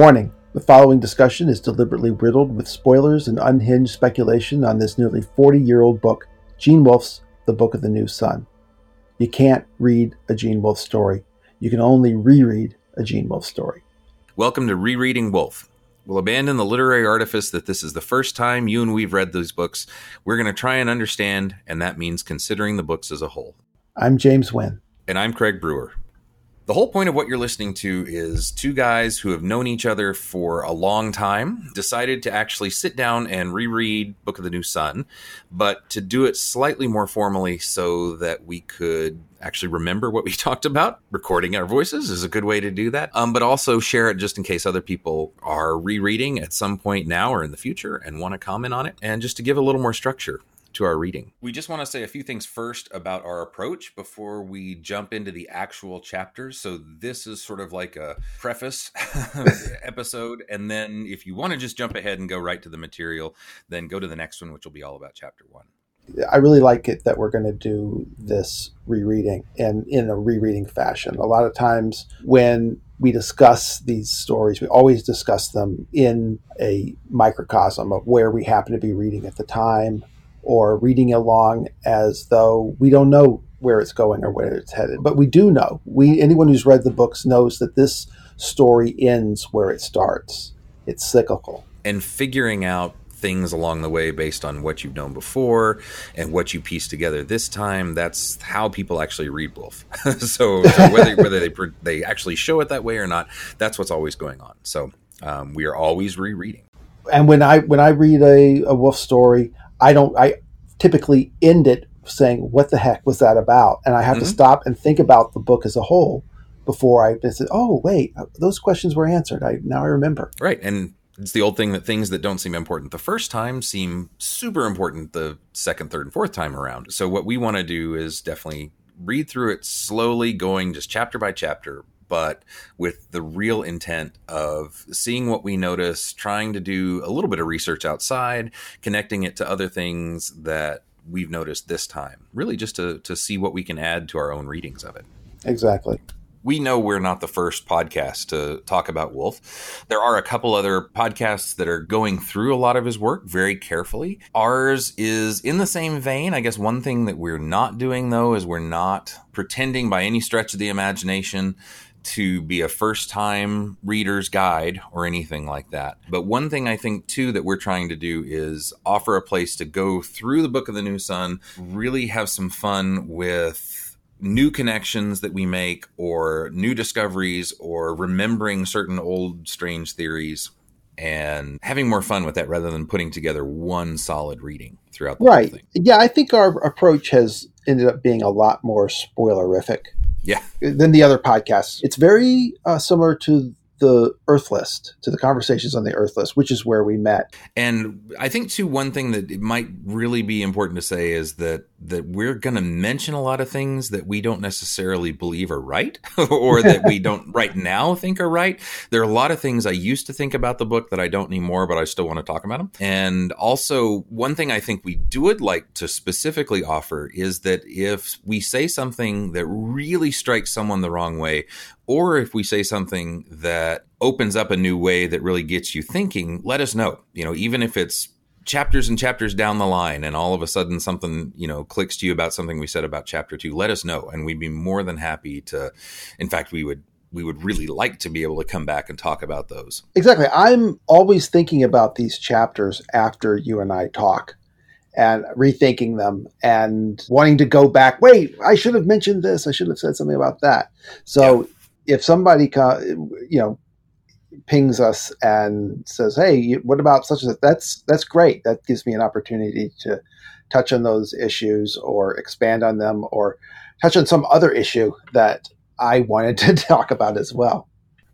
Warning the following discussion is deliberately riddled with spoilers and unhinged speculation on this nearly 40 year old book, Gene Wolfe's The Book of the New Sun. You can't read a Gene Wolfe story, you can only reread a Gene Wolfe story. Welcome to Rereading Wolfe. We'll abandon the literary artifice that this is the first time you and we've read these books. We're going to try and understand, and that means considering the books as a whole. I'm James Wynn. And I'm Craig Brewer. The whole point of what you're listening to is two guys who have known each other for a long time decided to actually sit down and reread Book of the New Sun, but to do it slightly more formally so that we could actually remember what we talked about. Recording our voices is a good way to do that, um, but also share it just in case other people are rereading at some point now or in the future and want to comment on it, and just to give a little more structure to our reading. We just want to say a few things first about our approach before we jump into the actual chapters. So, this is sort of like a preface episode. And then, if you want to just jump ahead and go right to the material, then go to the next one, which will be all about chapter one. I really like it that we're going to do this rereading and in a rereading fashion. A lot of times when we discuss these stories, we always discuss them in a microcosm of where we happen to be reading at the time, or reading along as though we don't know where it's going or where it's headed. But we do know. We anyone who's read the books knows that this story ends where it starts. It's cyclical. And figuring out things along the way based on what you've known before and what you piece together this time that's how people actually read Wolfe. so, so, whether, whether they they actually show it that way or not that's what's always going on so um, we are always rereading and when i when i read a, a wolfe story I don't. I typically end it saying, "What the heck was that about?" And I have mm-hmm. to stop and think about the book as a whole before I say, "Oh, wait, those questions were answered." I now I remember. Right, and it's the old thing that things that don't seem important the first time seem super important the second, third, and fourth time around. So what we want to do is definitely read through it slowly, going just chapter by chapter, but with the real intent of seeing what we notice, trying to do a little bit of research outside, connecting it to other things that we've noticed this time, really just to, to see what we can add to our own readings of it. Exactly we know we're not the first podcast to talk about Wolfe. There are a couple other podcasts that are going through a lot of his work very carefully. Ours is in the same vein. I guess one thing that we're not doing, though, is we're not pretending by any stretch of the imagination to be a first time reader's guide or anything like that. But one thing I think too that we're trying to do is offer a place to go through the Book of the New Sun, really have some fun with new connections that we make or new discoveries or remembering certain old strange theories and having more fun with that rather than putting together one solid reading throughout the book. right. Yeah, I think our approach has ended up being a lot more spoilerific yeah. than the other podcasts. It's very uh, similar to the Urth List, to the conversations on the Urth List, which is where we met. And I think too, one thing that it might really be important to say is that that we're going to mention a lot of things that we don't necessarily believe are right, or that we don't right now think are right. There are a lot of things I used to think about the book that I don't anymore, but I still want to talk about them. And also, one thing I think we do would like to specifically offer is that if we say something that really strikes someone the wrong way, or if we say something that opens up a new way that really gets you thinking, let us know. You know, even if it's chapters and chapters down the line and all of a sudden something, you know, clicks to you about something we said about chapter 2, let us know and we'd be more than happy to in fact we would we would really like to be able to come back and talk about those. Exactly. I'm always thinking about these chapters after you and I talk and rethinking them and wanting to go back. Wait, I should have mentioned this. I should have said something about that. So if somebody, you know, pings us and says, "Hey, what about such as that's that's great. That gives me an opportunity to touch on those issues or expand on them or touch on some other issue that I wanted to talk about as well."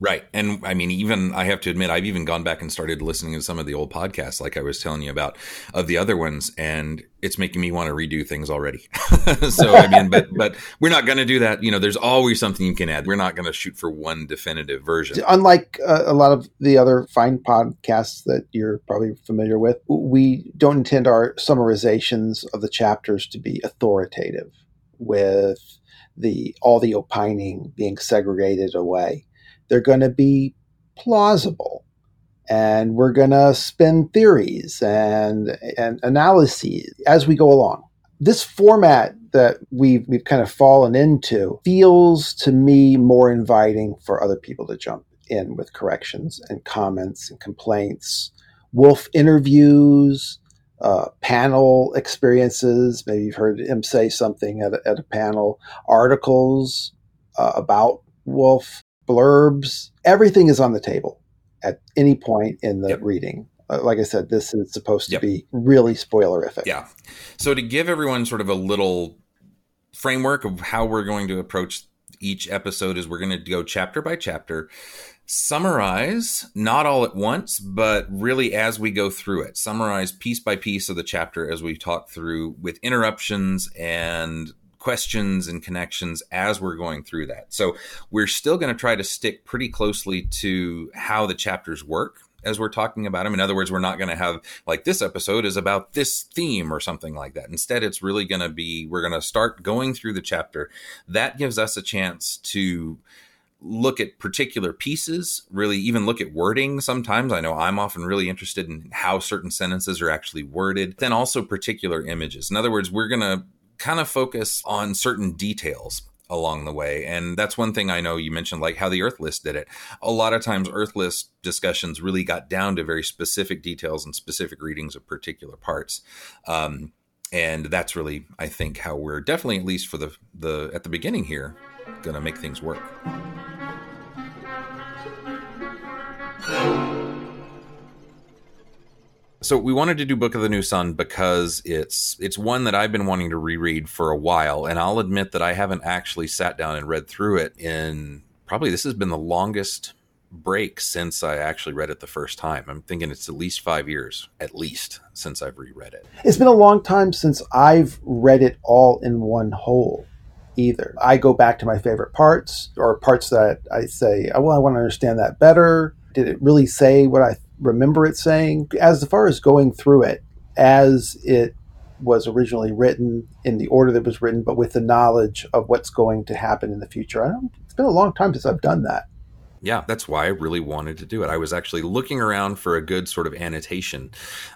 Right. And I mean, even I have to admit, I've even gone back and started listening to some of the old podcasts, like I was telling you about, of the other ones, and it's making me want to redo things already. so, I mean, but, but we're not going to do that. You know, there's always something you can add. We're not going to shoot for one definitive version. Unlike uh, a lot of the other fine podcasts that you're probably familiar with, we don't intend our summarizations of the chapters to be authoritative with the all the opining being segregated away they're going to be plausible and we're going to spin theories and, and analyses as we go along. This format that we've, we've kind of fallen into feels to me more inviting for other people to jump in with corrections and comments and complaints. Wolfe interviews, uh, panel experiences. Maybe you've heard him say something at a, at a panel, articles uh, about Wolfe, blurbs. Everything is on the table at any point in the yep. reading. Uh, like I said, this is supposed to yep. be really spoilerific. Yeah. So to give everyone sort of a little framework of how we're going to approach each episode is we're going to go chapter by chapter summarize not all at once but really as we go through it summarize piece by piece of the chapter as we talk through with interruptions and questions and connections as we're going through that so we're still going to try to stick pretty closely to how the chapters work as we're talking about them. In other words, we're not going to have like this episode is about this theme or something like that. Instead, it's really going to be we're going to start going through the chapter. That gives us a chance to look at particular pieces, really even look at wording sometimes. I know I'm often really interested in how certain sentences are actually worded, then also particular images. In other words, we're going to kind of focus on certain details along the way. And that's one thing I know you mentioned, like how the Urth List did it. A lot of times, Urth List discussions really got down to very specific details and specific readings of particular parts. Um, and that's really, I think, how we're definitely, at least for the the at the beginning here, going to make things work. So we wanted to do Book of the New Sun because it's it's one that I've been wanting to reread for a while, and I'll admit that I haven't actually sat down and read through it in probably this has been the longest break since I actually read it the first time. I'm thinking it's at least five years, at least, since I've reread it. It's been a long time since I've read it all in one whole either. I go back to my favorite parts or parts that I say, oh, well, I want to understand that better. Did it really say what I remember it saying. As far as going through it, as it was originally written in the order that was written, but with the knowledge of what's going to happen in the future. I don't, it's been a long time since I've done that. Yeah, that's why I really wanted to do it. I was actually looking around for a good sort of annotation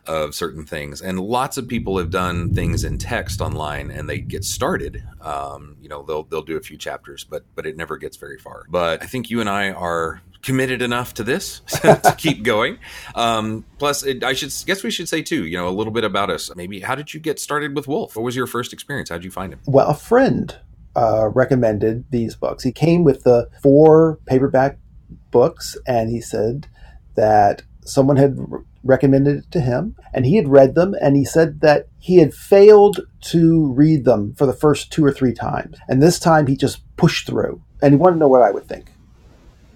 of certain things, and lots of people have done things in text online, and they get started. Um, you know, they'll they'll do a few chapters, but but it never gets very far. But I think you and I are committed enough to this to keep going. Um, plus, it, I should guess we should say too, you know, a little bit about us. Maybe how did you get started with Wolfe? What was your first experience? How did you find him? Well, a friend uh, recommended these books. He came with the four paperback books, and he said that someone had recommended it to him, and he had read them, and he said that he had failed to read them for the first two or three times, and this time he just pushed through, and he wanted to know what I would think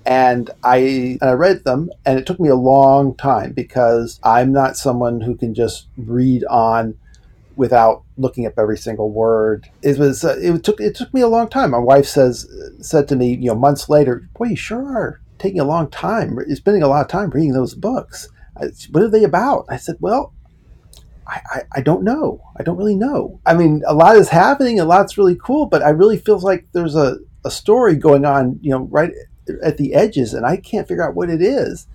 and I, and I read them and it took me a long time because I'm not someone who can just read on without looking up every single word. It was uh, it took it took me a long time. My wife says said to me, you know, months later, "Boy, you sure are taking a long time. Spending a lot of time reading those books. I, what are they about?" I said, "Well, I, I, I, don't know. I don't really know. I mean, a lot is happening, a lot's really cool, but I really feel like there's a, a story going on, you know, right at the edges, and I can't figure out what it is.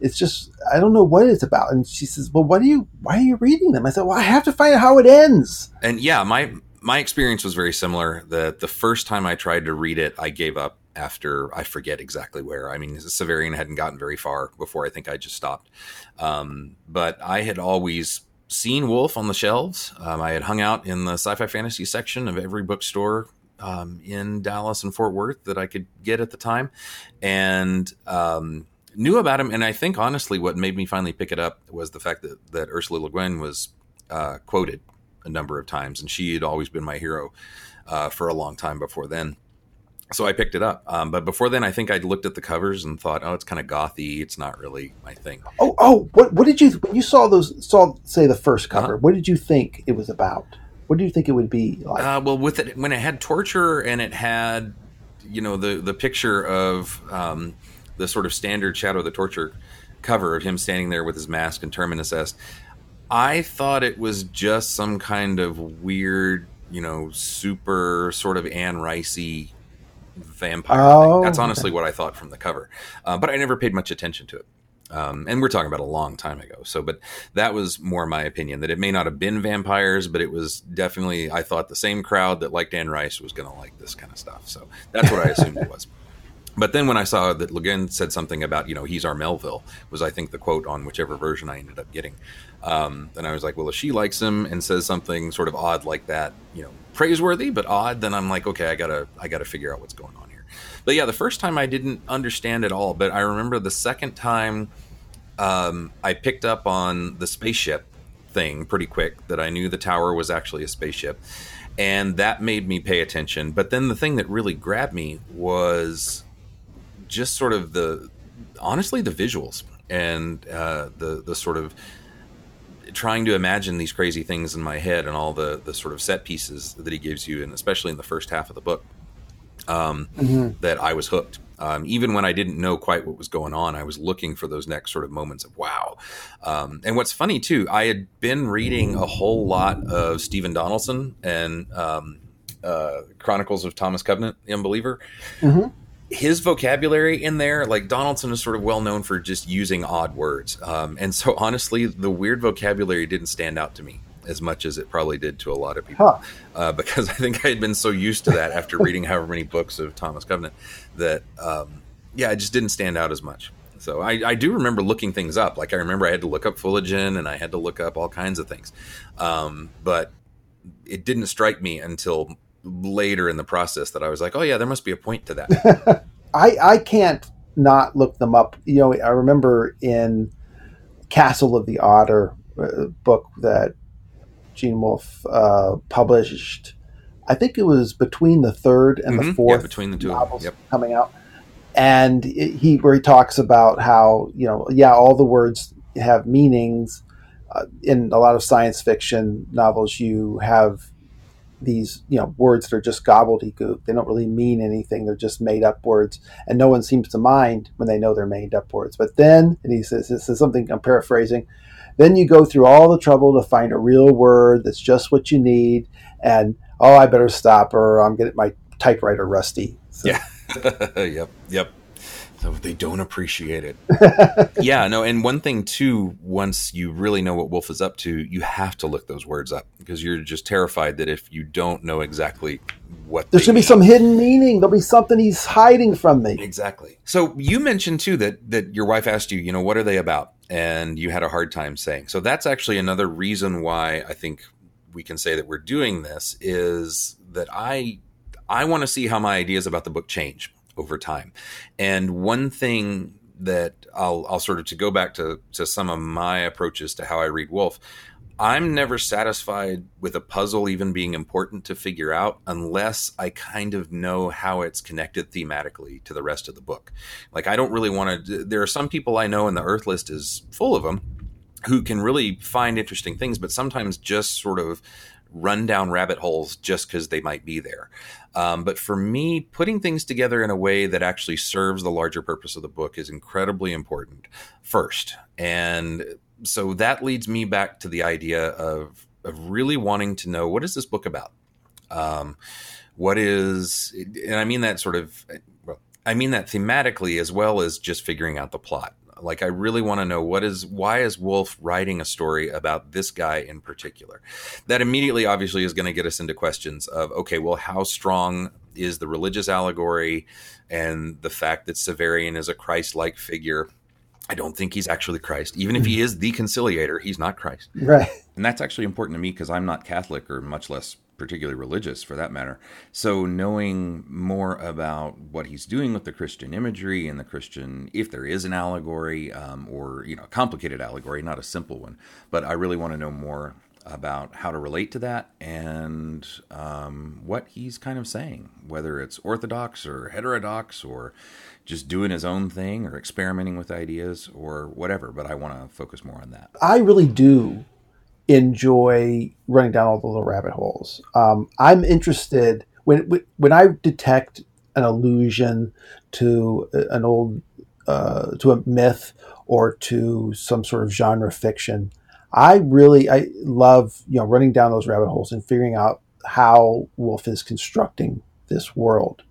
It's just I don't know what it's about. And she says, "Well, what are you? Why are you reading them?" I said, "Well, I have to find out how it ends." And yeah, my my experience was very similar. The the first time I tried to read it, I gave up after I forget exactly where. I mean, Severian hadn't gotten very far before I think I just stopped. Um, but I had always seen Wolfe on the shelves. Um, I had hung out in the sci-fi fantasy section of every bookstore um, in Dallas and Fort Worth that I could get at the time, and um, knew about him. And I think honestly, what made me finally pick it up was the fact that that Ursula Le Guin was uh, quoted a number of times, and she had always been my hero uh, for a long time before then. So I picked it up, um, but before then, I think I'd looked at the covers and thought, "Oh, it's kind of gothy. It's not really my thing." Oh, oh, what, what did you when you saw those? Saw say the first cover. Uh-huh. What did you think it was about? What do you think it would be like? Uh, well, with it when it had torture and it had, you know, the the picture of um, the sort of standard Shadow of the Torturer cover of him standing there with his mask and Terminus Est. I thought it was just some kind of weird, you know, super sort of Anne Ricey vampire. Oh, thing. That's honestly okay. what I thought from the cover, uh, but I never paid much attention to it. Um, and we're talking about a long time ago. So, but that was more my opinion that it may not have been vampires, but it was definitely, I thought the same crowd that liked Anne Rice was going to like this kind of stuff. So that's what I assumed it was. But then when I saw that Le said something about, you know, he's our Melville, was I think the quote on whichever version I ended up getting. Um, and I was like, well, if she likes him and says something sort of odd like that, you know, praiseworthy but odd, then I'm like, okay, I gotta, I gotta figure out what's going on here. But yeah, the first time I didn't understand at all, but I remember the second time um, I picked up on the spaceship thing pretty quick that I knew the tower was actually a spaceship. And that made me pay attention. But then the thing that really grabbed me was just sort of the honestly the visuals and uh, the the sort of trying to imagine these crazy things in my head and all the the sort of set pieces that he gives you, and especially in the first half of the book, um, mm-hmm. that I was hooked. Um, even when I didn't know quite what was going on, I was looking for those next sort of moments of wow. Um, and what's funny too, I had been reading a whole lot of Stephen Donaldson and um, uh, Chronicles of Thomas Covenant, the Unbeliever. Mm-hmm his vocabulary in there, like Donaldson is sort of well known for just using odd words. Um, and so honestly, the weird vocabulary didn't stand out to me as much as it probably did to a lot of people. Huh. Uh, because I think I had been so used to that after reading however many books of Thomas Covenant that, um, yeah, it just didn't stand out as much. So I, I, do remember looking things up. Like I remember I had to look up Fuligin and I had to look up all kinds of things. Um, but it didn't strike me until later in the process that I was like, oh yeah, there must be a point to that. I I can't not look them up. You know, I remember in Castle of the Otter uh, book that Gene Wolfe uh, published. I think it was between the third and mm-hmm. the fourth yeah, between the two novels yep. coming out, and it, he where he talks about how you know yeah all the words have meanings. Uh, in a lot of science fiction novels, you have these you know words that are just gobbledygook. They don't really mean anything. They're just made up words, and no one seems to mind when they know they're made up words. But then, and he says this is something I'm paraphrasing. Then you go through all the trouble to find a real word that's just what you need, and oh, I better stop, or I'm getting my typewriter rusty. So. Yeah. yep. Yep. So they don't appreciate it. yeah, no, and one thing too, once you really know what Wolfe is up to, you have to look those words up because you're just terrified that if you don't know exactly what there's going to be some hidden meaning, there'll be something he's hiding from me. Exactly. So you mentioned too that that your wife asked you, you know, what are they about, and you had a hard time saying. So that's actually another reason why I think we can say that we're doing this is that I I want to see how my ideas about the book change over time. And one thing that I'll, I'll sort of to go back to, to some of my approaches to how I read Wolfe, I'm never satisfied with a puzzle even being important to figure out unless I kind of know how it's connected thematically to the rest of the book. Like, I don't really want to. There are some people I know, and the Urth list is full of them, who can really find interesting things, but sometimes just sort of run down rabbit holes just because they might be there. Um, but for me, putting things together in a way that actually serves the larger purpose of the book is incredibly important first. And so that leads me back to the idea of, of really wanting to know what is this book about? Um, what is, and I mean that sort of, well, I mean that thematically as well as just figuring out the plot. Like I really want to know what is why is Wolfe writing a story about this guy in particular? That immediately obviously is going to get us into questions of okay, well how strong is the religious allegory and the fact that Severian is a Christ-like figure? I don't think he's actually Christ. Even if he hmm. is the conciliator, he's not Christ. Right. And that's actually important to me because I'm not Catholic or much less particularly religious for that matter. So knowing more about what he's doing with the Christian imagery and the Christian, if there is an allegory um, or you know a complicated allegory, not a simple one, but I really want to know more about how to relate to that and um, what he's kind of saying, whether it's orthodox or heterodox or just doing his own thing or experimenting with ideas or whatever. But I want to focus more on that. I really do enjoy running down all the little rabbit holes. Um, I'm interested when when I detect an allusion to an old uh, to a myth or to some sort of genre fiction. I really I love you know running down those rabbit holes and figuring out how Wolfe is constructing this world.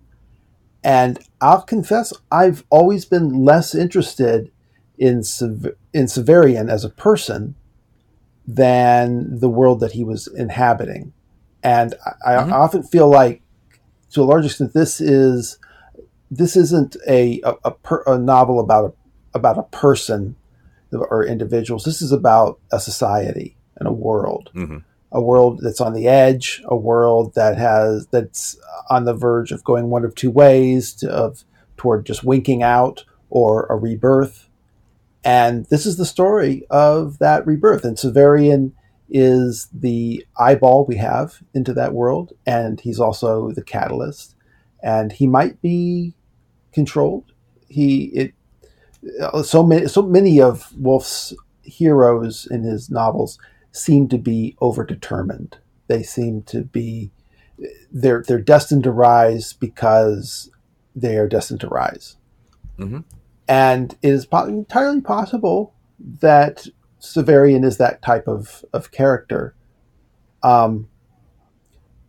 And I'll confess, I've always been less interested in in Severian as a person than the world that he was inhabiting. And I, mm-hmm. I often feel like, to a large extent, this is this isn't a a, a, per, a novel about a about a person or individuals. This is about a society and a world. Mm-hmm. A world that's on the edge, a world that has that's on the verge of going one of two ways to, of toward just winking out or a rebirth. And this is the story of that rebirth. And Severian is the eyeball we have into that world, and he's also the catalyst. And he might be controlled. He it so many so many of Wolfe's heroes in his novels seem to be overdetermined. They seem to be they're they're destined to rise because they are destined to rise. Mm-hmm. And it is po- entirely possible that Severian is that type of, of character. Um,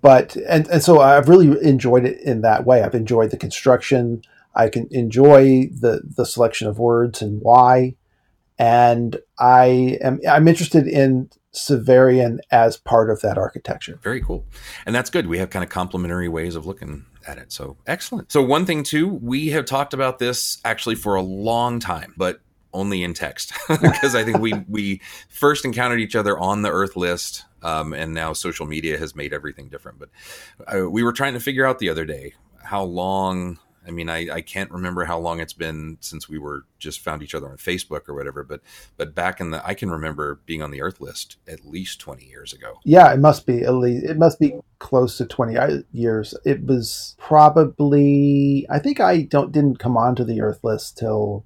but and, and so I've really enjoyed it in that way. I've enjoyed the construction. I can enjoy the the selection of words and why, and I am I'm interested in Severian as part of that architecture. Very cool, and that's good. We have kind of complementary ways of looking at it. So excellent. So one thing too, we have talked about this actually for a long time, but only in text because I think we we first encountered each other on the Urth list, um, and now social media has made everything different. But uh, we were trying to figure out the other day how long I mean, I, I can't remember how long it's been since we were just found each other on Facebook or whatever, but but back in the I can remember being on the Urth list at least twenty years ago. Yeah, it must be at least it must be close to twenty uh, years. It was probably I think I don't didn't come onto the Urth list till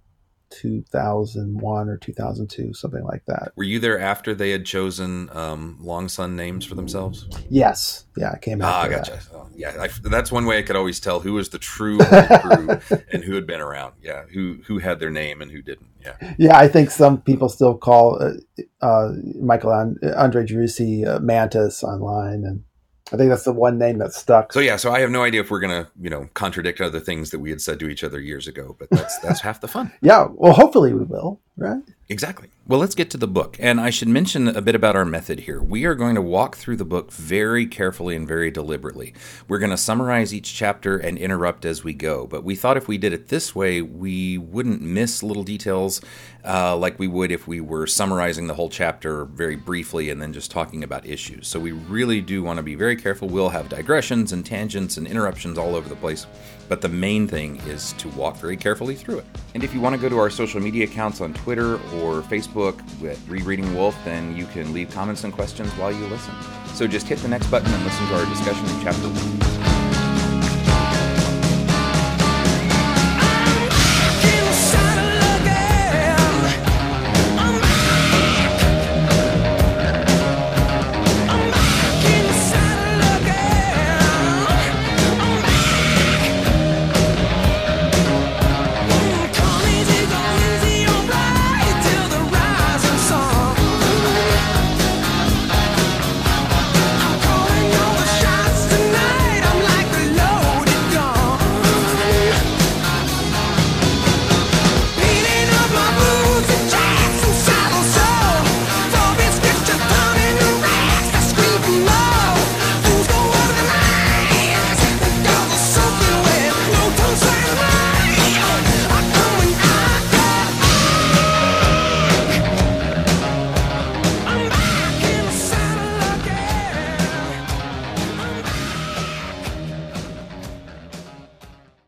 2001 or 2002, something like that. Were you there after they had chosen um, Long Sun names for themselves? Yes. Yeah, I came Ah, gotcha. Oh, yeah, I, that's one way I could always tell who was the true crew and who had been around. Yeah, who who had their name and who didn't. Yeah. Yeah, I think some people still call uh, uh, Michael Andre Driussi uh, Mantis online, and I think that's the one name that stuck. So yeah, so I have no idea if we're gonna, you know, contradict other things that we had said to each other years ago, but that's that's half the fun. Yeah, well, hopefully we will, right? Exactly. Well, let's get to the book. And I should mention a bit about our method here. We are going to walk through the book very carefully and very deliberately. We're going to summarize each chapter and interrupt as we go. But we thought if we did it this way, we wouldn't miss little details uh, like we would if we were summarizing the whole chapter very briefly and then just talking about issues. So we really do want to be very careful. We'll have digressions and tangents and interruptions all over the place. But the main thing is to walk very carefully through it. And if you want to go to our social media accounts on Twitter or Facebook at Rereading Wolfe, then you can leave comments and questions while you listen. So just hit the next button and listen to our discussion in chapter one.